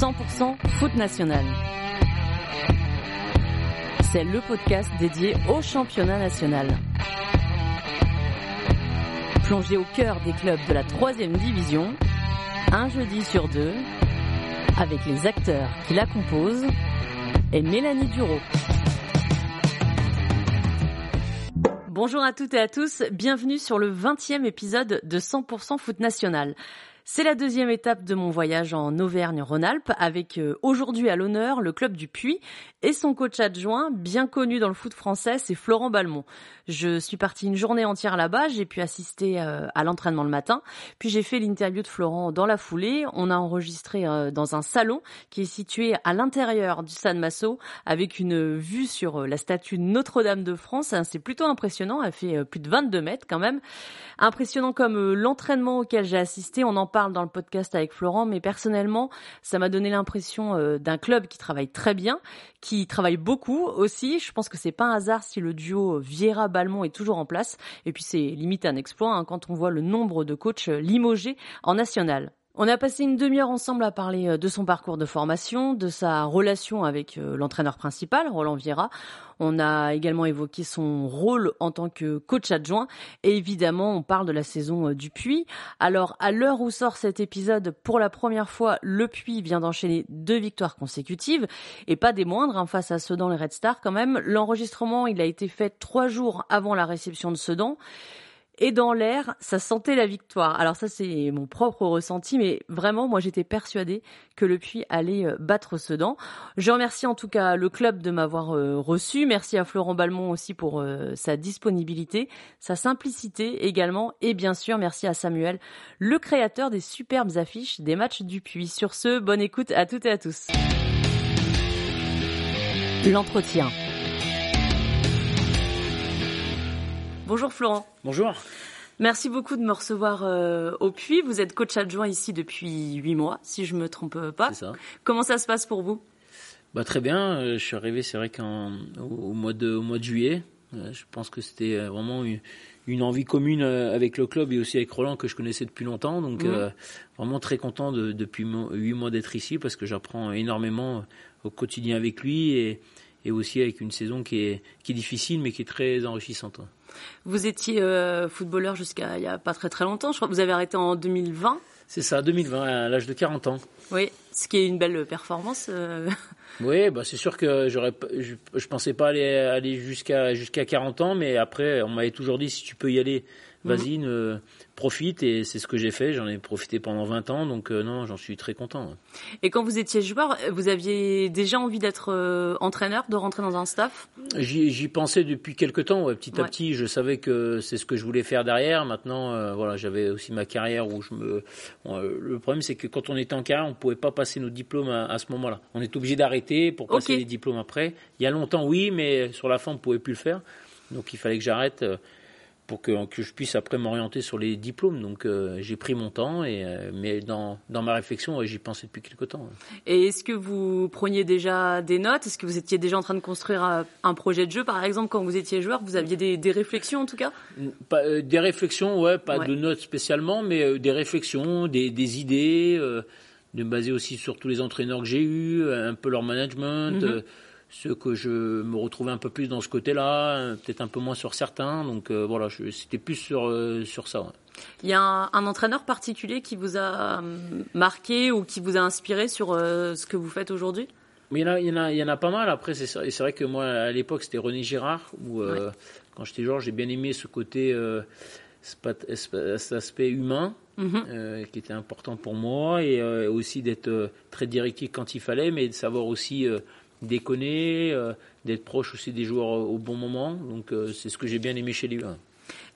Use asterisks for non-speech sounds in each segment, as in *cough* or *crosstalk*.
100% foot national. C'est le podcast dédié au championnat national. Plongé au cœur des clubs de la troisième division, un jeudi sur deux, avec les acteurs qui la composent et Mélanie Duro. Bonjour à toutes et à tous, bienvenue sur le 20e épisode de 100% foot national. C'est la deuxième étape de mon voyage en Auvergne-Rhône-Alpes avec euh, aujourd'hui à l'honneur le club du Puy et son coach adjoint bien connu dans le foot français, c'est Florent Balmont. Je suis partie une journée entière là-bas, j'ai pu assister euh, à l'entraînement le matin, puis j'ai fait l'interview de Florent dans la foulée. On a enregistré euh, dans un salon qui est situé à l'intérieur du Stade Massot avec une vue sur la statue Notre-Dame de France. C'est plutôt impressionnant, elle fait plus de 22 mètres quand même. Impressionnant comme l'entraînement auquel j'ai assisté, on en parle parle dans le podcast avec Florent, mais personnellement, ça m'a donné l'impression euh, d'un club qui travaille très bien, qui travaille beaucoup aussi. Je pense que c'est pas un hasard si le duo Vieira-Balmont est toujours en place. Et puis c'est limite un exploit hein, quand on voit le nombre de coachs limogés en national. On a passé une demi-heure ensemble à parler euh, de son parcours de formation, de sa relation avec euh, l'entraîneur principal, Roland Vieira. On a également évoqué son rôle en tant que coach adjoint et évidemment on parle de la saison euh, du Puy. Alors à l'heure où sort cet épisode, pour la première fois, le Puy vient d'enchaîner deux victoires consécutives et pas des moindres hein, face à Sedan les Red Stars quand même. L'enregistrement il a été fait trois jours avant la réception de Sedan et dans l'air, ça sentait la victoire. Alors ça, c'est mon propre ressenti, mais vraiment, moi, j'étais persuadée que le Puy allait euh, battre Sedan. Je remercie en tout cas le club de m'avoir euh, reçu. Merci à Florent Balmont aussi pour euh, sa disponibilité, sa simplicité également, et bien sûr, merci à Samuel, le créateur des superbes affiches des matchs du Puy. Sur ce, bonne écoute à toutes et à tous. L'entretien. Bonjour Florent. Bonjour. Merci beaucoup de me recevoir euh, au Puy. Vous êtes coach adjoint ici depuis huit mois, si je me trompe pas. C'est ça. Comment ça se passe pour vous? Bah, Très bien. Euh, je suis arrivé, c'est vrai, qu'au au mois, de, au mois de juillet. Euh, je pense que c'était vraiment une, envie commune avec le club et aussi avec Roland que je connaissais depuis longtemps. Donc mmh. vraiment très content de, depuis huit mois d'être ici parce que j'apprends énormément au quotidien avec lui et, et aussi avec une saison qui est, qui est difficile mais qui est très enrichissante. Vous étiez euh, footballeur jusqu'à il y a pas très très longtemps. Je crois que vous avez arrêté en 2020. C'est ça, 2020, à l'âge de 40 ans. Oui, ce qui est une belle performance. Euh. Oui, bah c'est sûr que j'aurais, je, je pensais pas aller aller jusqu'à jusqu'à 40 ans, mais après on m'avait toujours dit si tu peux y aller, vas-y, mhm profite et c'est ce que j'ai fait. J'en ai profité pendant 20 ans, donc euh, non, j'en suis très content. Et quand vous étiez joueur, vous aviez déjà envie d'être euh, entraîneur, de rentrer dans un staff? J'y pensais depuis quelques temps. Ouais. Petit à petit, je savais que c'est ce que je voulais faire derrière. Maintenant, euh, voilà, j'avais aussi ma carrière où je me. le problème, c'est que quand on était en carrière, on pouvait pas passer nos diplômes à, ce moment-là. On est obligé d'arrêter pour passer les diplômes après. Il y a longtemps, oui, mais sur la fin, on pouvait plus le faire. Donc, il fallait que j'arrête pour que, que, je puisse après m'orienter sur les diplômes. Donc euh, j'ai pris mon temps, et, euh, mais dans, dans, ma réflexion, j'y pensais depuis quelque temps. Et est-ce que vous preniez déjà des notes? Est-ce que vous étiez déjà en train de construire euh, un projet de jeu, par exemple, quand vous étiez joueur? Vous aviez des, des réflexions en tout cas? Pas, Des réflexions, ouais, pas de notes spécialement, mais des réflexions, des, des idées, de me baser aussi sur tous les entraîneurs que j'ai eus, un peu leur management. Mm-hmm ce que je me retrouvais un peu plus dans ce côté-là, peut-être un peu moins sur certains. Donc euh, voilà, c'était plus sur, euh, sur ça. Il y a un, entraîneur particulier qui vous a euh, marqué ou qui vous a inspiré sur ce que vous faites aujourd'hui? Il y, en a, il, y en a, il y en a pas mal. Après, c'est vrai que moi, à l'époque, c'était René Girard. Où, Quand j'étais joueur, j'ai bien aimé ce côté, cet aspect humain. Mhm. qui était important pour moi et aussi d'être très directif quand il fallait mais de savoir aussi déconner, euh, d'être proche aussi des joueurs au bon moment. Donc euh, c'est ce que j'ai bien aimé chez lui.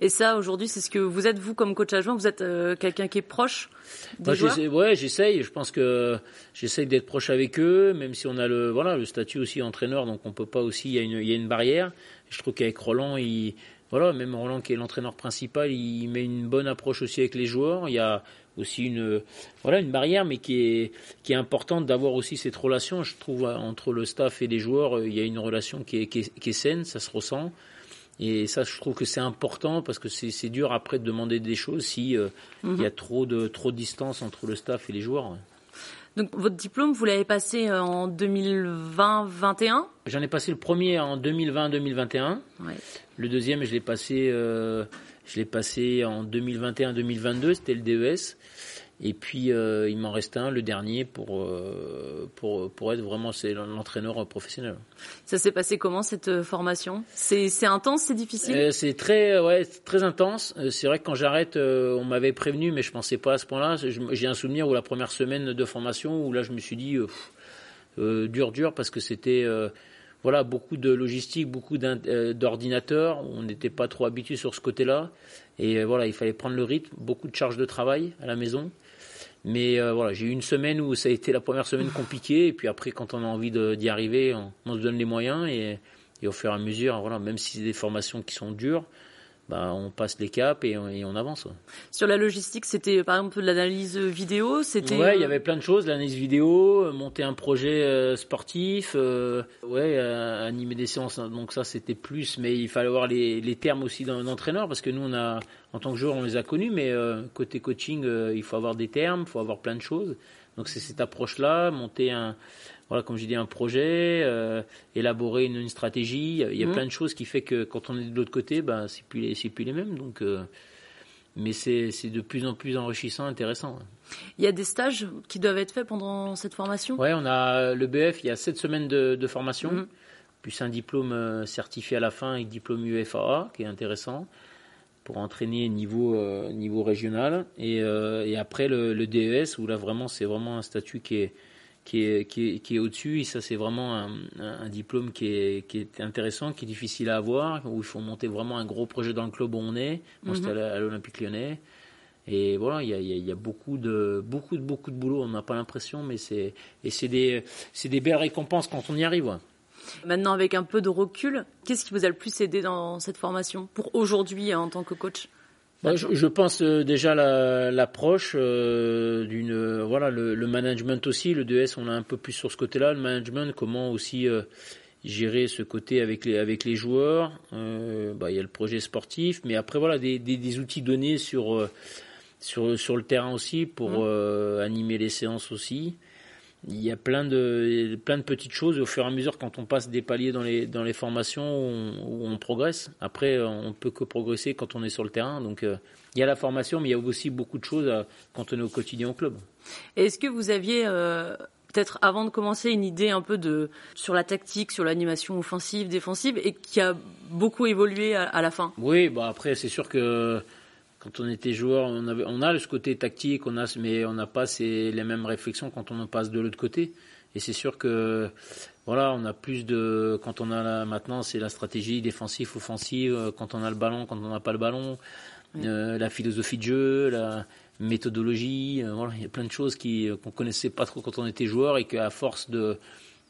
Et ça, aujourd'hui, c'est ce que vous êtes, vous, comme coach adjoint, vous êtes euh, quelqu'un qui est proche des Moi, joueurs Ouais, j'essaye. Je pense que j'essaye d'être proche avec eux, même si on a le, voilà, le statut aussi entraîneur, donc on peut pas aussi, il y a une, il y a une barrière. Je trouve qu'avec Roland, il, voilà, même Roland qui est l'entraîneur principal, il met une bonne approche aussi avec les joueurs. Il y a aussi une voilà une barrière, mais qui est qui est importante d'avoir aussi cette relation. Je trouve entre le staff et les joueurs, il y a une relation qui est, qui est, saine, ça se ressent. Et ça, je trouve que c'est important parce que c'est dur après de demander des choses si euh, il y a mhm. trop de trop de distance entre le staff et les joueurs. Donc votre diplôme, vous l'avez passé en 2020-21 J'en ai passé le premier en 2020-2021. Ouais. Le deuxième, je l'ai passé, euh, je l'ai passé en 2021-2022. C'était le DES. Et puis euh, il m'en reste un, le dernier, pour, euh, pour, pour être vraiment l'entraîneur professionnel. Ça s'est passé comment cette euh, formation? C'est intense, c'est difficile? C'est très, ouais, très intense. C'est vrai que quand j'arrête, on m'avait prévenu, mais je pensais pas à ce point-là. J'ai un souvenir où la première semaine de formation, où là je me suis dit, dur, dur, parce que c'était voilà, beaucoup de logistique, beaucoup d'ordinateurs. On n'était pas trop habitué sur ce côté-là. Et voilà, il fallait prendre le rythme, beaucoup de charges de travail à la maison. Mais euh, voilà, j'ai eu une semaine où ça a été la première semaine compliquée, et puis après, quand on a envie d'y arriver, on, on, se donne les moyens, et, et, au fur et à mesure, voilà, même si c'est des formations qui sont dures, bah, on passe les caps et on, et on avance. Sur la logistique, c'était par exemple de l'analyse vidéo c'était Ouais, il y euh, avait plein de choses, l'analyse vidéo, monter un projet euh, sportif, euh, ouais, animer des séances, hein. donc ça c'était plus, mais il fallait avoir les, les termes aussi d'entraîneur, parce que nous, on a, en tant que joueur, on les a connus, mais côté coaching, il faut avoir des termes, il faut avoir plein de choses. Donc c'est cette approche-là, monter un, voilà, comme j'ai dit, un projet, euh, élaborer une, stratégie. Il y a mmh. plein de choses qui fait que quand on est de l'autre côté, ben c'est plus les, c'est plus les mêmes. Donc, euh, mais c'est, c'est de plus en plus enrichissant, intéressant. Il y a des stages qui doivent être faits pendant cette formation? Ouais, on a le BF. Il y a sept semaines de, de formation, mmh. plus un diplôme euh, certifié à la fin avec diplôme UFAA, qui est intéressant pour entraîner niveau niveau régional et, et après le, le, DES où là vraiment c'est vraiment un statut qui est qui est, qui est, au-dessus. Et ça, c'est vraiment un, un, diplôme qui est, qui est intéressant, qui est difficile à avoir, où il faut monter vraiment un gros projet dans le club où on est. Moi, c'était mhm. à l'Olympique lyonnais. Et voilà, il y a, il y a beaucoup, de, beaucoup, de, beaucoup de boulot. On n'a pas l'impression, mais c'est, et c'est des, c'est des belles récompenses quand on y arrive. Maintenant, avec un peu de recul, qu'est-ce qui vous a le plus aidé dans cette formation pour aujourd'hui en tant que coach? Je, pense euh, déjà l'approche euh, d'une voilà le, management aussi. Le DS on a un peu plus sur ce côté-là. Le management comment aussi euh, gérer ce côté avec les avec les joueurs. Bah, il y a le projet sportif mais après voilà des, des, outils donnés sur sur sur le terrain aussi pour mmh. animer les séances aussi il y a plein de, plein de petites choses. Au fur et à mesure, quand on passe des paliers dans les, dans les formations, où on, progresse. Après, on peut que progresser quand on est sur le terrain. Donc, euh, il y a la formation, mais il y a aussi beaucoup de choses quand on est au quotidien au club. Est-ce que vous aviez, euh, peut-être avant de commencer, une idée un peu de, sur la tactique, sur l'animation offensive, défensive, et qui a beaucoup évolué à, à la fin? Oui, bah après, c'est sûr que quand on était joueur, on, avait, on a ce côté tactique, on a, mais on n'a pas ces, les mêmes réflexions quand on en passe de l'autre côté. Et c'est sûr que voilà, on a plus de quand on a la, maintenant c'est la stratégie défensive, offensive, euh, quand on a le ballon, quand on n'a pas le ballon, euh, la philosophie de jeu, la méthodologie, euh, voilà, il y a plein de choses qui qu'on connaissait pas trop quand on était joueur et qu'à force de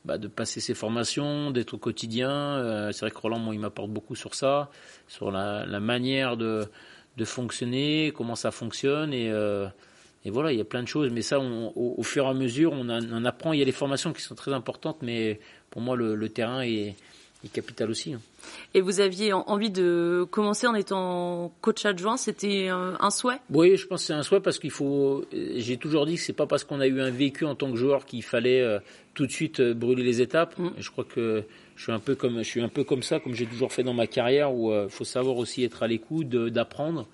bah, de passer ses formations, d'être au quotidien, c'est vrai que Roland, moi, il m'apporte beaucoup sur ça, sur la, la manière de de fonctionner, comment ça fonctionne et, euh, et voilà, il y a plein de choses. Mais ça, on, au, fur et à mesure, on, on, apprend. Il y a des formations qui sont très importantes, mais pour moi, le, le terrain est, est, capital aussi. Hein. Et vous aviez envie de commencer en étant coach adjoint, c'était un souhait? Oui, je pense que c'est un souhait parce qu'il faut. J'ai toujours dit que c'est pas parce qu'on a eu un vécu en tant que joueur qu'il fallait euh, tout de suite euh, brûler les étapes. Mm. Je crois que je suis un peu comme je suis un peu comme ça, comme j'ai toujours fait dans ma carrière, où il euh, faut savoir aussi être à l'écoute, d'apprendre.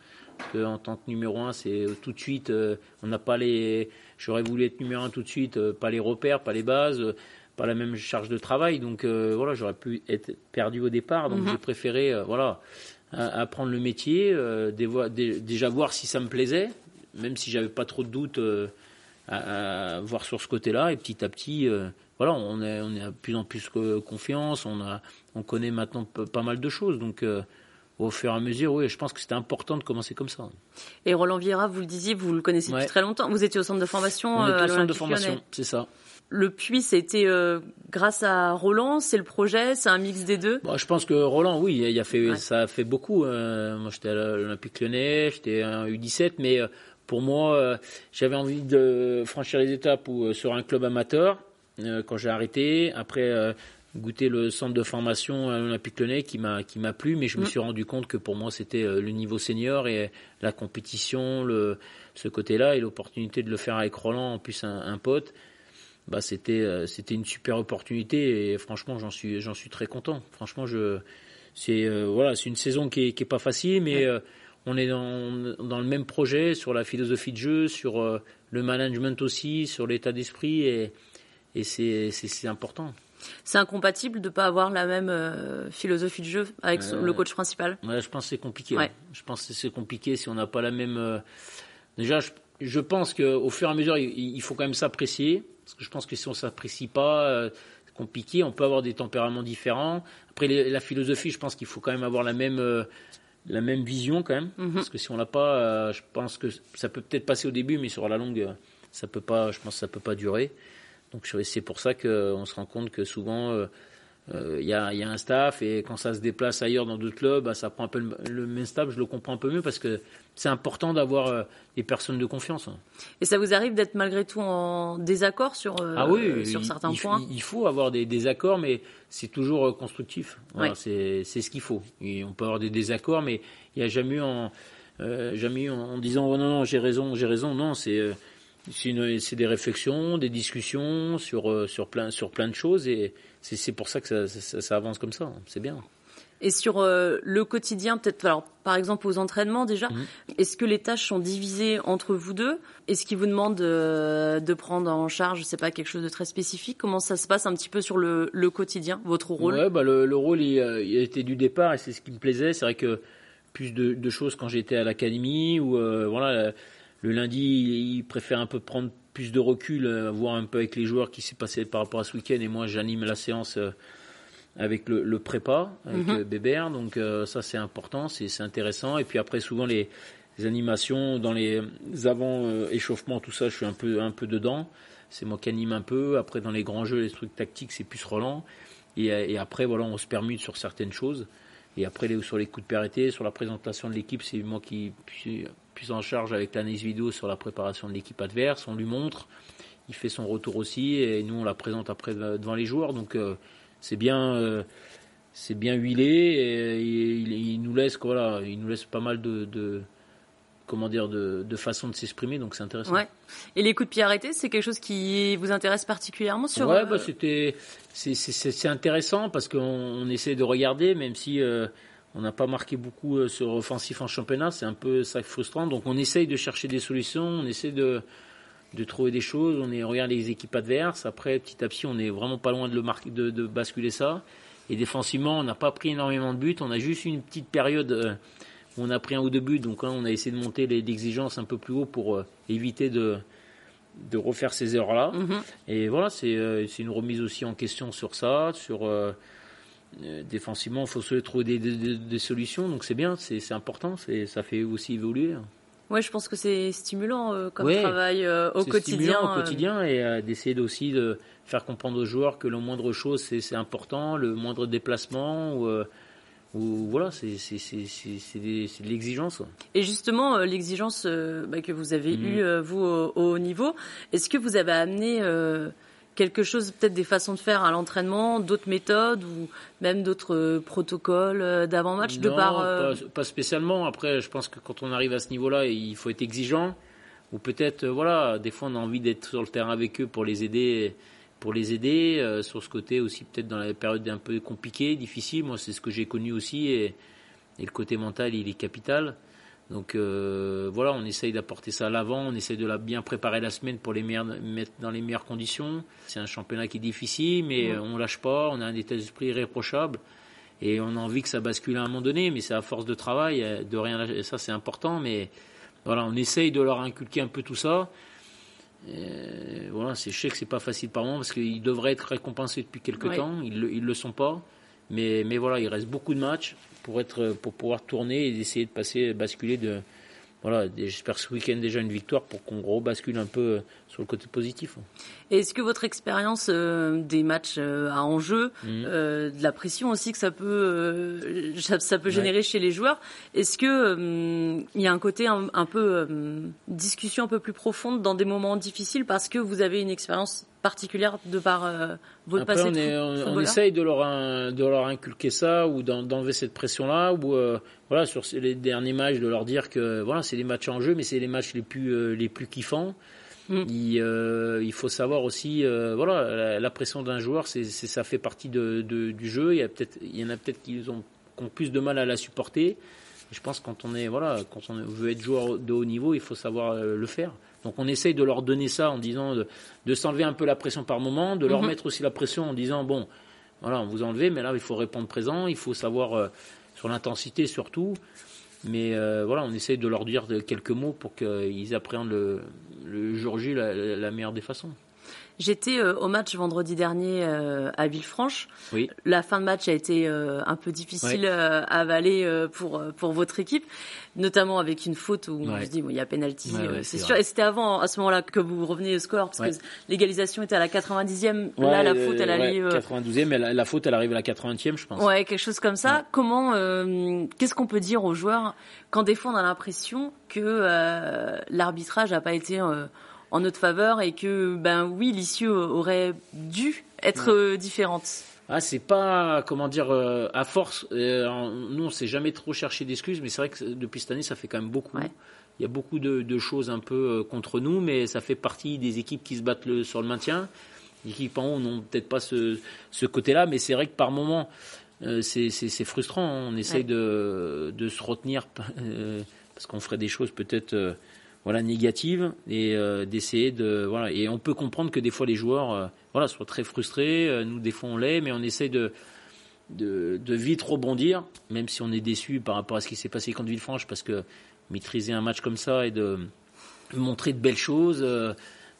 En tant que numéro un, c'est euh, tout de suite, euh, on n'a pas les. J'aurais voulu être numéro un tout de suite, pas les repères, pas les bases, pas la même charge de travail. Donc voilà, j'aurais pu être perdu au départ. Donc mhm. j'ai préféré, voilà, apprendre le métier, déjà voir si ça me plaisait, même si j'avais pas trop de doutes. À, voir sur ce côté-là et petit à petit voilà, on est, on est de plus en plus confiance, on, a, on connaît maintenant pas mal de choses. Donc, euh, au fur et à mesure, oui, je pense que c'était important de commencer comme ça. Et Roland Vieira, vous le disiez, vous le connaissez depuis très longtemps. Vous étiez au centre de formation. On était au euh, centre de formation, c'est ça. Le puits, c'était euh, grâce à Roland, c'est le projet, c'est un mix des deux? Bon, je pense que Roland, oui, il a fait, ça a fait beaucoup. moi, j'étais à l'Olympique Lyonnais, j'étais un U17, mais pour moi, j'avais envie de franchir les étapes où, sur un club amateur euh, quand j'ai arrêté. Après, euh, goûter le centre de formation à l'Olympique Lyonnais qui m'a qui m'a plu mais je me mm. suis rendu compte que pour moi c'était euh, le niveau senior et la compétition le ce côté-là et l'opportunité de le faire avec Roland en plus un, pote bah c'était c'était une super opportunité et franchement j'en suis j'en suis très content. Franchement je c'est voilà c'est une saison qui est, qui est pas facile mais on est dans, dans le même projet sur la philosophie de jeu, sur le management aussi, sur l'état d'esprit et et c'est important. C'est incompatible de ne pas avoir la même euh, philosophie de jeu avec le coach principal? Ouais, Je pense que c'est compliqué. Je pense que c'est compliqué si on n'a pas la même. Euh, déjà, je, je pense qu'au fur et à mesure, il, faut quand même s'apprécier. Parce que je pense que si on ne s'apprécie pas, euh, c'est compliqué. On peut avoir des tempéraments différents. Après, la philosophie, je pense qu'il faut quand même avoir la même. La même vision quand même, mhm. parce que si on l'a pas, je pense que ça peut peut-être passer au début, mais sur la longue, ça peut pas, je pense que ça peut pas durer. Donc c'est pour ça qu'on se rend compte que souvent il euh, euh, y, a, y, a, un staff et quand ça se déplace ailleurs dans d'autres clubs, bah, ça prend un peu le, même staff. Je le comprends un peu mieux parce que c'est important d'avoir euh, des personnes de confiance. Hein. Et ça vous arrive d'être malgré tout en désaccord sur, ah oui, sur certains points Il faut avoir des désaccords, mais c'est toujours constructif. C'est ce qu'il faut. Et on peut avoir des désaccords, mais il n'y a jamais eu en, jamais eu en, disant oh, non non j'ai raison j'ai raison. Non c'est c'est des réflexions, des discussions sur, euh, sur, plein, sur plein de choses et c'est pour ça que ça, ça, avance comme ça. C'est bien. Et sur euh, le quotidien, peut-être, alors par exemple aux entraînements déjà, mhm. est-ce que les tâches sont divisées entre vous deux? Est-ce qu'ils vous demandent euh, de prendre en charge, je sais pas, quelque chose de très spécifique? Comment ça se passe un petit peu sur le, le quotidien, votre rôle? Ouais, bah le, le rôle il, il, a été du départ et c'est ce qui me plaisait. C'est vrai que plus de, de choses quand j'étais à l'académie ou voilà le lundi, il préfère un peu prendre plus de recul, euh, voir un peu avec les joueurs qui s'est passé par rapport à ce week-end. Et moi, j'anime la séance euh, avec le, prépa, avec mhm. Bébert. Donc ça, c'est important, c'est intéressant. Et puis après, souvent les, animations dans les avant échauffements, tout ça, je suis un peu un peu dedans. C'est moi qui anime un peu. Après, dans les grands jeux, les trucs tactiques, c'est plus Roland. Et, et, après, voilà, on se permute sur certaines choses. Et après, sur les coups de périté, sur la présentation de l'équipe, c'est moi qui suis en charge avec l'analyse vidéo sur la préparation de l'équipe adverse. On lui montre, il fait son retour aussi, et nous on la présente après devant les joueurs. Donc euh, c'est bien, euh, bien huilé. Et, il, nous laisse voilà, il nous laisse pas mal de, comment dire de, de façon de s'exprimer. Donc c'est intéressant. Ouais. Et les coups de pied arrêtés, c'est quelque chose qui vous intéresse particulièrement sur. Ouais, bah, c'était c'est intéressant parce qu'on essaie de regarder, même si euh, on n'a pas marqué beaucoup euh, sur offensif en championnat, c'est un peu ça frustrant. Donc on essaye de chercher des solutions, on essaie de, de trouver des choses. On, est, regarde les équipes adverses. Après, petit à petit, on est vraiment pas loin de, le marquer, de, de basculer ça. Et défensivement, on n'a pas pris énormément de buts. On a juste une petite période euh, on a pris un ou deux buts. Donc hein, on a essayé de monter les exigences un peu plus haut pour éviter de de refaire ces erreurs-là. Mhm. Et voilà, c'est euh, une remise aussi en question sur ça, sur euh, euh, défensivement, il faut se trouver des, solutions, donc c'est bien, c'est important, ça fait aussi évoluer. Ouais, je pense que c'est stimulant comme travail au quotidien. Stimulant au quotidien et d'essayer aussi de faire comprendre aux joueurs que le moindre chose c'est important, le moindre déplacement ou voilà, c'est de l'exigence. Et justement, euh, l'exigence euh, bah, que vous avez mhm. eue, euh, vous, au, haut niveau, est-ce que vous avez amené quelque chose, peut-être des façons de faire à l'entraînement, d'autres méthodes ou même d'autres protocoles d'avant-match de par pas, pas, spécialement. Après, je pense que quand on arrive à ce niveau-là, il faut être exigeant. Ou peut-être, voilà, des fois on a envie d'être sur le terrain avec eux pour les aider pour les aider euh, sur ce côté aussi peut-être dans la période un peu compliquée, difficile. Moi, c'est ce que j'ai connu aussi et, et, le côté mental, il est capital. Donc euh, voilà, on essaye d'apporter ça à l'avant, on essaye de la bien préparer la semaine pour les mettre dans les meilleures conditions. C'est un championnat qui est difficile, mais on lâche pas, on a un état d'esprit irréprochable et on a envie que ça bascule à un moment donné, mais c'est à force de travail, de rien. Ça, c'est important, mais voilà, on essaye de leur inculquer un peu tout ça. Euh, voilà, c'est, je sais que c'est pas facile par moment parce qu'ils devraient être récompensés depuis quelques temps. Ils, ne le sont pas. Mais, mais voilà, il reste beaucoup de matchs pour être, pour pouvoir tourner et essayer de passer, basculer de, voilà, j'espère ce week-end déjà une victoire pour qu'on rebascule un peu sur le côté positif. Est-ce que votre expérience euh, des matchs euh, à enjeu, mhm. de la pression aussi que ça peut, ça, peut générer chez les joueurs, est-ce que il y a un côté un, peu discussion un peu plus profonde dans des moments difficiles parce que vous avez une expérience particulière de par votre Après, passé on, on, essaye de leur, de leur inculquer ça ou d'enlever cette pression-là ou voilà sur les derniers matchs de leur dire que voilà c'est les matchs en jeu mais c'est les matchs les plus les plus kiffants Mm. Il, faut savoir aussi, voilà, la, pression d'un joueur, c'est, ça fait partie de, du jeu. Il y, a peut-être, il y en a peut-être qui ont, qui ont, plus de mal à la supporter. Je pense que quand on est, voilà, quand on veut être joueur de haut niveau, il faut savoir le faire. Donc on essaye de leur donner ça en disant de, s'enlever un peu la pression par moment, de leur mm-hmm. mettre aussi la pression en disant bon, voilà, on vous enlevez, mais là il faut répondre présent, il faut savoir sur l'intensité surtout. Mais euh, voilà, on essaye de leur dire quelques mots pour qu'ils appréhendent le, le jour J la, la meilleure des façons. J'étais euh, au match vendredi dernier euh, à Villefranche. Oui. La fin de match a été euh, un peu difficile à avaler pour pour votre équipe, notamment avec une faute où on se dit bon il y a penalty, c'est sûr. Et c'était avant à ce moment-là que vous reveniez au score parce que l'égalisation était à la 90e. Là la faute elle allait. 92e, mais la, faute elle arrive à la 80e je pense. Ouais, quelque chose comme ça. Comment qu'est-ce qu'on peut dire aux joueurs quand des fois on a l'impression que l'arbitrage n'a pas été en notre faveur et que, ben oui, l'issue aurait dû être euh, différente. Ah, c'est pas, comment dire, euh, à force. Euh, nous, on s'est jamais trop cherché d'excuses, mais c'est vrai que depuis cette année, ça fait quand même beaucoup. Il y a beaucoup de, choses un peu contre nous, mais ça fait partie des équipes qui se battent le, sur le maintien. Les équipes en haut n'ont peut-être pas ce, ce côté-là, mais c'est vrai que par moment, c'est frustrant. Hein. On essaye de, de, se retenir *laughs* parce qu'on ferait des choses peut-être voilà négative et euh, d'essayer de voilà et on peut comprendre que des fois les joueurs euh, voilà soient très frustrés euh, nous des fois on l'est mais on essaie de, de, de vite rebondir même si on est déçu par rapport à ce qui s'est passé contre Villefranche parce que maîtriser un match comme ça et de montrer de belles choses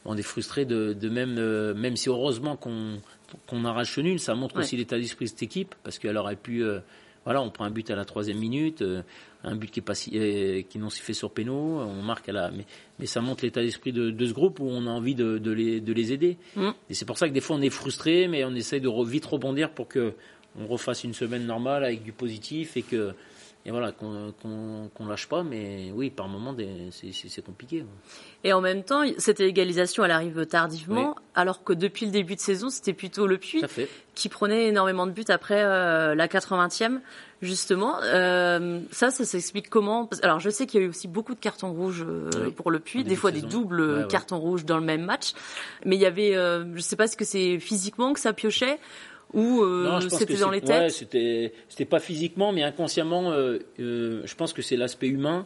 on est frustré de, de même même si heureusement qu'on qu'on arrache nul ça montre aussi l'état d'esprit de cette équipe parce qu'elle aurait pu voilà, on prend un but à la troisième minute, euh, un but qui est pas euh, qui non si fait sur péno, on marque à la, mais, mais ça montre l'état d'esprit de, de, ce groupe où on a envie de, de, les, de les aider. Mm. Et c'est pour ça que des fois on est frustré, mais on essaye de vite rebondir pour que on refasse une semaine normale avec du positif et que et voilà qu'on qu'on lâche pas mais oui par moment c'est compliqué et en même temps cette égalisation elle arrive tardivement alors que depuis le début de saison c'était plutôt le Puy qui prenait énormément de buts après euh, la 80e justement. Euh, ça ça s'explique comment? Alors je sais qu'il y a eu aussi beaucoup de cartons rouges euh, pour le Puy des fois des doubles cartons rouges dans le même match. Mais il y avait je sais pas ce que c'est physiquement que ça piochait ou euh, c'était dans les têtes C'était c'était pas physiquement, mais inconsciemment. Euh, euh, je pense que c'est l'aspect humain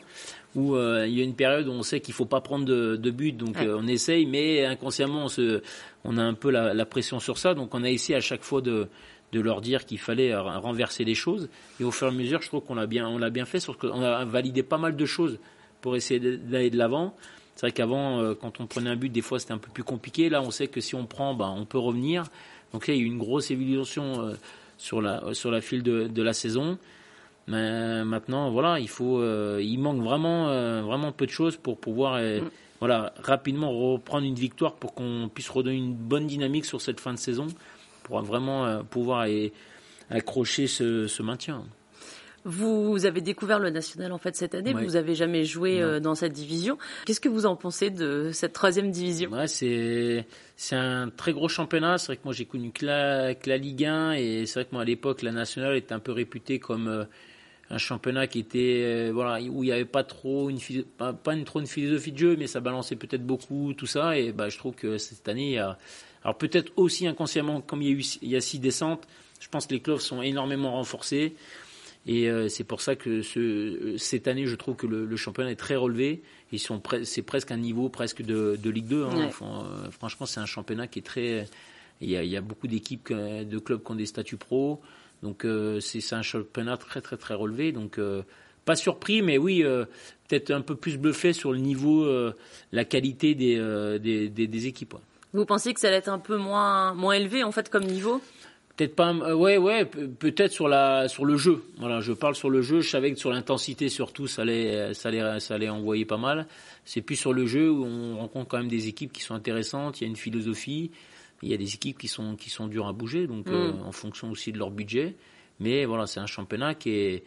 où il y a une période où on sait qu'il faut pas prendre de, de but, donc on essaye, mais inconsciemment on, se, on a un peu la, la, pression sur ça, donc on a essayé à chaque fois de de leur dire qu'il fallait renverser les choses. Et au fur et à mesure, je trouve qu'on l'a bien, on l'a bien fait, sauf qu'on a validé pas mal de choses pour essayer d'aller de l'avant. C'est vrai qu'avant, quand on prenait un but, des fois c'était un peu plus compliqué. Là, on sait que si on prend, ben, on peut revenir. Donc là, il y a eu une grosse évolution euh, sur la sur la file de, de la saison. Mais maintenant, voilà, il faut, euh, il manque vraiment euh, vraiment peu de choses pour pouvoir mm. voilà rapidement reprendre une victoire pour qu'on puisse redonner une bonne dynamique sur cette fin de saison pour vraiment pouvoir accrocher ce, ce maintien. Vous avez découvert le national en fait cette année. Vous n'avez jamais joué euh, dans cette division. Qu'est-ce que vous en pensez de cette troisième division? Ouais, c'est c'est un très gros championnat. C'est vrai que moi j'ai connu que la, que la Ligue 1 et c'est vrai que moi à l'époque la nationale était un peu réputée comme euh, un championnat qui était euh, voilà où il n'y avait pas trop une pas, pas une trop une philosophie de jeu, mais ça balançait peut-être beaucoup tout ça. Et bah je trouve que cette année il y a alors peut-être aussi inconsciemment comme il y a eu il y a six descentes, je pense que les clubs sont énormément renforcés. Et euh, c'est pour ça que ce, cette année, je trouve que le, le championnat est très relevé. Ils sont c'est presque un niveau presque de, de Ligue 2. Hein. Euh, franchement, c'est un championnat qui est très. Il y a, il y a beaucoup d'équipes, de clubs qui ont des statuts pro. Donc euh, c'est un championnat très très très relevé. Donc pas surpris, mais oui, peut-être un peu plus bluffé sur le niveau, la qualité des, des, des, des équipes. Vous pensiez que ça allait être un peu moins, moins élevé en fait comme niveau? Peut-être pas. Euh, ouais, ouais. Peut-être sur la sur le jeu. Voilà, je parle sur le jeu. Je savais que sur l'intensité surtout, ça allait ça allait ça allait envoyer pas mal. C'est plus sur le jeu où on rencontre quand même des équipes qui sont intéressantes. Il y a une philosophie. Il y a des équipes qui sont qui sont dures à bouger, donc mm. euh, en fonction aussi de leur budget. Mais voilà, c'est un championnat qui est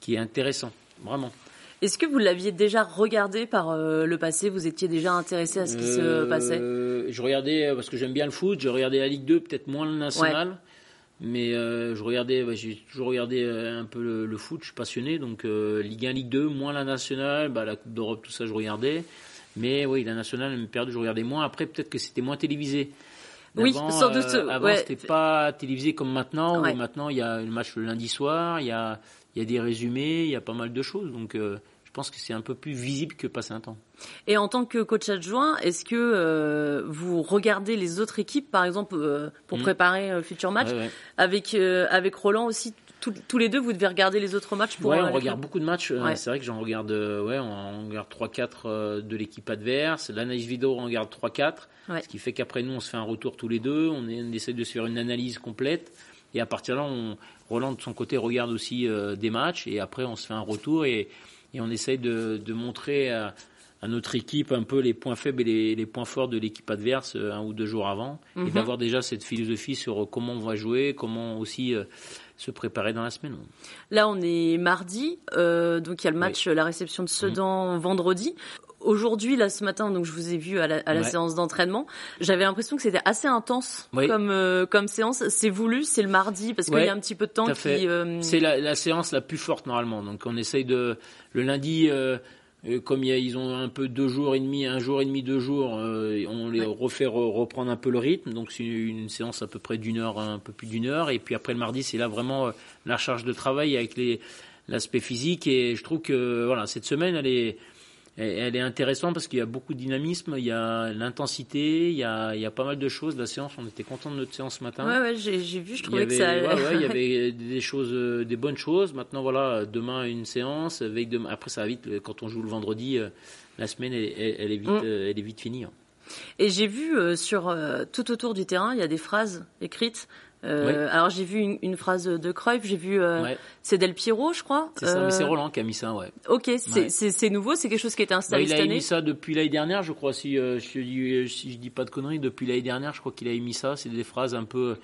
qui est intéressant, vraiment. Est-ce que vous l'aviez déjà regardé par euh, le passé? Vous étiez déjà intéressé à ce qui se passait? Je regardais parce que j'aime bien le foot. J'ai regardé la Ligue 2, peut-être moins le national. Mais euh, je regardais, bah, j'ai toujours regardé euh, un peu le, foot, je suis passionné, donc euh, Ligue 1, Ligue 2, moins la nationale, bah, la Coupe d'Europe, tout ça, je regardais. Mais oui, la nationale, une période, je regardais moins. Après, peut-être que c'était moins télévisé. Oui, sans doute. avant, c'était pas télévisé comme maintenant. Où maintenant, il y a le match le lundi soir, il y a, il y a des résumés, il y a pas mal de choses. Donc, je pense que c'est un peu plus visible que passer un temps. Et en tant que coach adjoint, est-ce que euh, vous regardez les autres équipes, par exemple, euh, pour mmh. préparer le futur match, avec euh, avec Roland aussi tous les deux, vous devez regarder les autres matchs pour. Ouais, on regarde beaucoup de matchs. C'est vrai que j'en regarde. ouais, on, regarde 3-4 de l'équipe adverse. L'analyse vidéo, on regarde 3-4. Ce qui fait qu'après nous, on se fait un retour tous les deux. On, on, essaie de se faire une analyse complète. Et à partir de là, on, Roland de son côté regarde aussi des matchs. Et après, on se fait un retour et et on essaye de, montrer à, notre équipe un peu les points faibles et les, points forts de l'équipe adverse euh, un ou deux jours avant, et mhm. d'avoir déjà cette philosophie sur comment on va jouer, comment aussi euh, se préparer dans la semaine. Là, on est mardi, euh, donc il y a le match, la réception de Sedan mhm. vendredi. Aujourd'hui, là, ce matin, donc je vous ai vu à la, séance d'entraînement. J'avais l'impression que c'était assez intense comme euh, comme séance. C'est voulu, c'est le mardi parce qu'il y a un petit peu de temps qui. Euh, c'est la, séance la plus forte normalement. Donc on essaye de le lundi. Euh, comme ils ont un peu deux jours et demi, un jour et demi, deux jours, on les refait reprendre un peu le rythme. Donc c'est une séance à peu près d'une heure, un peu plus d'une heure. Et puis après le mardi, c'est là vraiment la charge de travail avec les l'aspect physique. Et je trouve que voilà cette semaine, elle est elle est intéressante parce qu'il y a beaucoup de dynamisme, il y a l'intensité, il y a, il y a pas mal de choses. La séance, on était content de notre séance ce matin. Ouais, ouais j'ai vu, je trouvais que ça. Ouais, ouais, il y *laughs* avait des choses, euh, des bonnes choses. Maintenant, voilà, demain une séance, avec demain, après ça va vite. Quand on joue le vendredi, euh, la semaine, elle, elle, est vite, mm. euh, elle est vite finie. Hein. Et j'ai vu sur tout autour du terrain, il y a des phrases écrites euh, alors j'ai vu une, une, phrase de Cruyff, j'ai vu euh, c'est Del Piero, je crois. C'est ça, mais c'est euh, Roland qui a mis ça, ouais. Ok, c'est nouveau, c'est quelque chose qui a été installé bah, cette année. Il a mis ça depuis l'année dernière, je crois. Si, euh, je, dis, si je dis pas de conneries, depuis l'année dernière, je crois qu'il a émis ça. C'est des phrases un peu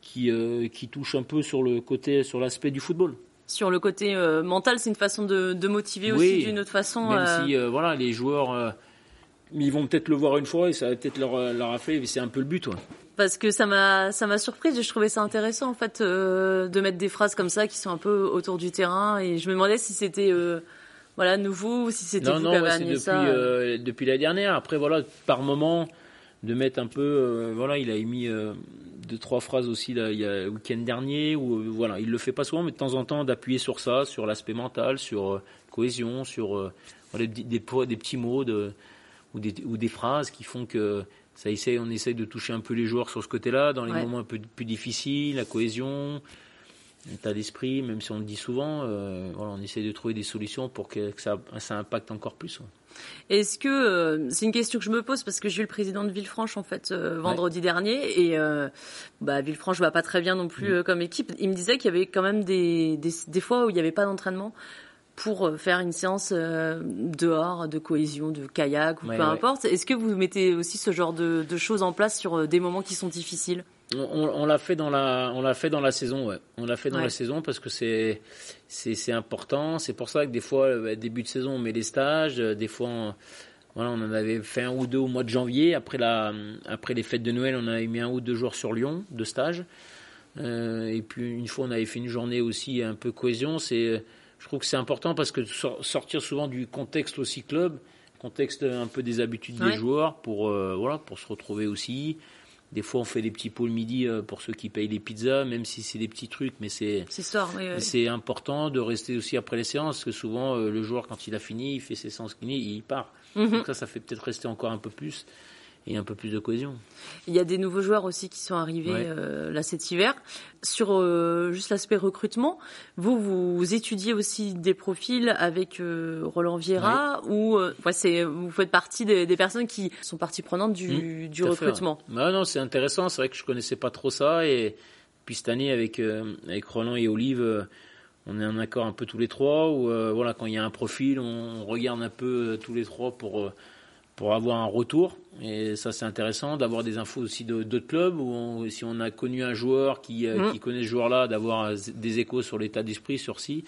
qui qui touchent un peu sur le côté, sur l'aspect du football. Sur le côté mental, c'est une façon de, de motiver aussi d'une autre façon. Même si voilà, les joueurs, ils vont peut-être le voir une fois et ça va peut-être leur leur a fait, c'est un peu le but, ouais parce que ça m'a ça m'a surprise et je trouvais ça intéressant en fait euh, de mettre des phrases comme ça qui sont un peu autour du terrain et je me demandais si c'était euh, voilà nouveau ou si c'était vous qui avez depuis, ça. Euh, depuis la dernière. Après voilà par moment de mettre un peu voilà il a émis deux trois phrases aussi là il y a le week-end dernier ou voilà il le fait pas souvent mais de temps en temps d'appuyer sur ça sur l'aspect mental sur cohésion sur des, des, des, petits mots de, ou des ou des phrases qui font que ça essaie, on essaye de toucher un peu les joueurs sur ce côté-là, dans les moments un peu plus difficiles, la cohésion, l'état d'esprit, même si on le dit souvent, euh, voilà, on essaye de trouver des solutions pour que, ça, ça, impacte encore plus. Est-ce que euh, c'est une question que je me pose parce que j'ai eu le président de Villefranche en fait euh, vendredi dernier et bah, Villefranche va pas très bien non plus mm. comme équipe. Il me disait qu'il y avait quand même des, des, des fois où il n'y avait pas d'entraînement pour euh, faire une séance euh, dehors de cohésion, de kayak ou peu importe. Est-ce que vous mettez aussi ce genre de, choses en place sur euh, des moments qui sont difficiles? On, l'a fait dans la, on l'a fait dans la saison, ouais. On l'a fait dans la saison parce que c'est, c'est, important. C'est pour ça que des fois, début de saison, on met les stages. Des fois, on, voilà, on en avait fait un ou deux au mois de janvier. Après la, après les fêtes de Noël, on avait mis un ou deux jours sur Lyon de stage. et puis une fois, on avait fait une journée aussi un peu cohésion. C'est je trouve que c'est important parce que sortir souvent du contexte aussi club, contexte un peu des habitudes des joueurs pour euh, voilà pour se retrouver aussi. Des fois, on fait des petits pôles midi euh, pour ceux qui payent les pizzas, même si c'est des petits trucs, mais c'est c'est important de rester aussi après les séances, parce que souvent euh, le joueur quand il a fini, il fait ses séances kiné, il part. Mhm. Donc ça, ça fait peut-être rester encore un peu plus et un peu plus de cohésion. Il y a des nouveaux joueurs aussi qui sont arrivés euh, là cet hiver. Sur euh, juste l'aspect recrutement, vous vous étudiez aussi des profils avec euh, Roland Vieira ou ouais, c'est vous faites partie des, des, personnes qui sont partie prenante du, mmh, du recrutement. Non non, c'est intéressant, c'est vrai que je connaissais pas trop ça et puis cette année avec avec Roland et Olive on est en accord un peu tous les trois ou voilà quand il y a un profil, on regarde un peu tous les trois pour pour avoir un retour. Et ça, c'est intéressant d'avoir des infos aussi d'autres clubs ou si on a connu un joueur qui, euh, mm. qui connaît ce joueur-là, d'avoir euh, des échos sur l'état d'esprit sur si.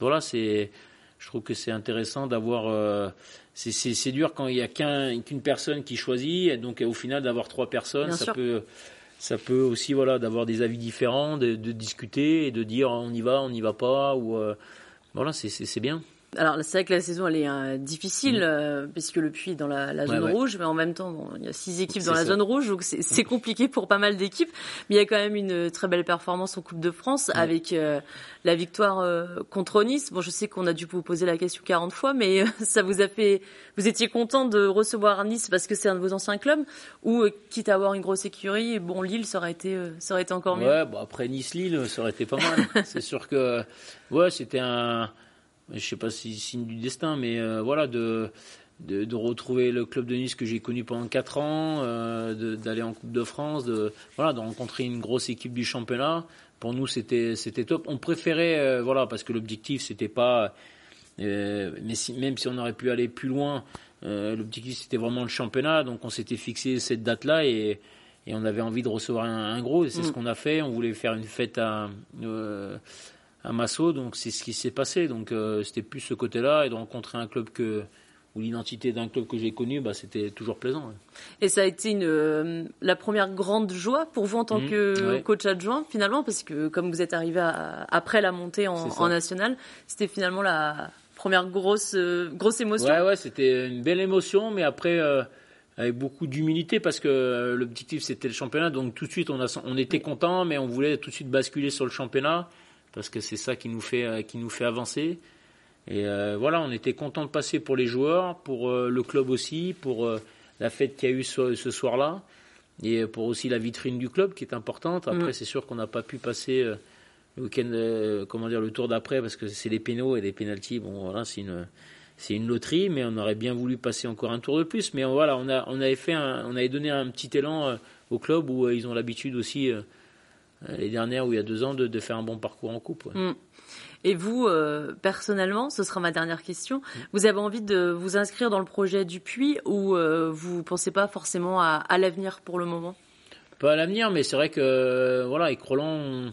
Voilà, c'est, je trouve que c'est intéressant d'avoir. Euh, c'est dur quand il y a qu'une personne qui choisit, et donc au final d'avoir trois personnes, ça peut. Ça peut aussi voilà d'avoir des avis différents, de, de, discuter et de dire on y va, on n'y va pas ou voilà c'est bien. Alors c'est vrai que la saison elle est euh, difficile Mm. euh, puisque le Puy est dans la, la zone ouais. rouge, mais en même temps bon, il y a six équipes dans la ça. zone rouge, donc c'est c'est compliqué pour pas mal d'équipes. Mais il y a quand même une très belle performance en Coupe de France Ouais. avec euh, la victoire euh, contre Nice. Bon, je sais qu'on a dû vous poser la question 40 fois, mais euh, *laughs* ça vous a fait, vous étiez content de recevoir Nice parce que c'est un de vos anciens clubs, ou euh, quitte à avoir une grosse écurie, bon Lille ça aurait été, euh, ça aurait été encore mieux? Ouais, bon après Nice-Lille, ça aurait été pas mal. *laughs* c'est sûr que, ouais, c'était un, je sais pas si signe du destin, mais euh, voilà, de, de, de retrouver le club de Nice que j'ai connu pendant 4 ans, euh, d'aller en Coupe de France, de, voilà, de rencontrer une grosse équipe du championnat. Pour nous, c'était, top. On préférait, euh, voilà, parce que l'objectif, c'était pas, mais si, même si on aurait pu aller plus loin, l'objectif c'était vraiment le championnat, donc on s'était fixé cette date-là et, et on avait envie de recevoir un, un gros, et c'est Mm. ce qu'on a fait. On voulait faire une fête à, euh, à Massot, donc c'est ce qui s'est passé. Donc euh, c'était plus ce côté-là et de rencontrer un club que ou l'identité d'un club que j'ai connu, bah, c'était toujours plaisant. ouais. Et ça a été une, euh, la première grande joie pour vous en tant Mhm, que ouais. coach adjoint finalement, parce que comme vous êtes arrivé à- après la montée en, national, c'était finalement la première grosse euh, grosse émotion. Ouais, ouais, c'était une belle émotion, mais après, avec beaucoup d'humilité, parce que l'objectif c'était le championnat, donc tout de suite on, a, on était content, mais on voulait tout de suite basculer sur le championnat, parce que c'est ça qui nous fait, euh, qui nous fait avancer. Et euh, voilà, on était content de passer pour les joueurs, pour euh, le club aussi, pour euh, la fête qu'il y a eu ce, ce soir-là, et pour aussi la vitrine du club qui est importante. Après, Mm. c'est sûr qu'on n'a pas pu passer le week-end, comment dire, le tour d'après, parce que c'est les pénaux et les pénalties. Bon, voilà, c'est une, c'est une loterie, mais on aurait bien voulu passer encore un tour de plus. Mais voilà, on, a, on avait fait, un- on avait donné un petit élan au club où ils ont l'habitude aussi, les dernières ou il y a deux ans, de, de faire un bon parcours en coupe. ouais. Mm. Et vous, euh, personnellement, ce sera ma dernière question, Mm. vous avez envie de vous inscrire dans le projet du Puy ou euh, vous pensez pas forcément à, à l'avenir pour le moment? Pas à l'avenir, mais c'est vrai que euh, voilà, avec Roland, on-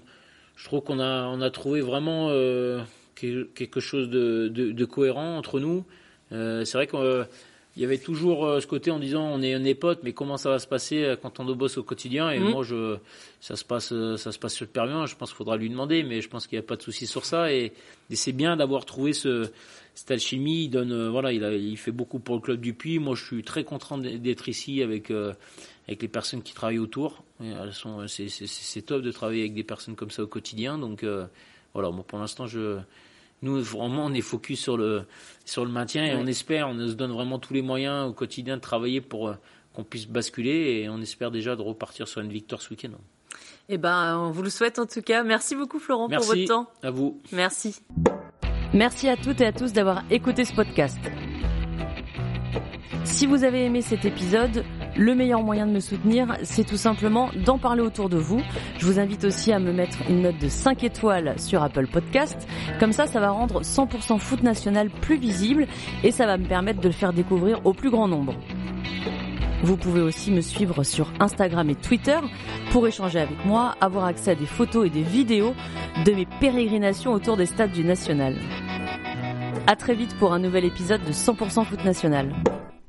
je trouve qu'on a, on a trouvé vraiment euh, que- quelque chose de, de- de cohérent entre nous. Euh, c'est vrai qu'il y avait toujours euh, ce côté en disant on est, on est potes, mais comment ça va se passer euh, quand on bosse au quotidien? Et Mhm. moi, je, ça se passe, euh, ça se passe super bien. Je pense qu'il faudra lui demander, mais je pense qu'il n'y a pas de souci sur ça. Et, et c'est bien d'avoir trouvé ce, cette alchimie. Il donne, euh, voilà, il, a, il fait beaucoup pour le club du Puy. Moi, je suis très content d'être ici avec. euh, avec les personnes qui travaillent autour. Elles sont, c'est, top de travailler avec des personnes comme ça au quotidien. Donc euh, voilà, moi pour l'instant, je, nous vraiment on est focus sur le sur le maintien et Ouais. on espère, on se donne vraiment tous les moyens au quotidien de travailler pour euh, qu'on puisse basculer et on espère déjà de repartir sur une victoire ce week-end. Eh ben, on vous le souhaite en tout cas. Merci beaucoup Florent pour votre temps. à vous. Merci. Merci à toutes et à tous d'avoir écouté ce podcast. Si vous avez aimé cet épisode, le meilleur moyen de me soutenir, c'est tout simplement d'en parler autour de vous. Je vous invite aussi à me mettre une note de 5 étoiles sur Apple Podcast. Comme ça, ça va rendre 100% foot national plus visible et ça va me permettre de le faire découvrir au plus grand nombre. Vous pouvez aussi me suivre sur Instagram et Twitter pour échanger avec moi, avoir accès à des photos et des vidéos de mes pérégrinations autour des stades du National. À très vite pour un nouvel épisode de 100% Foot National.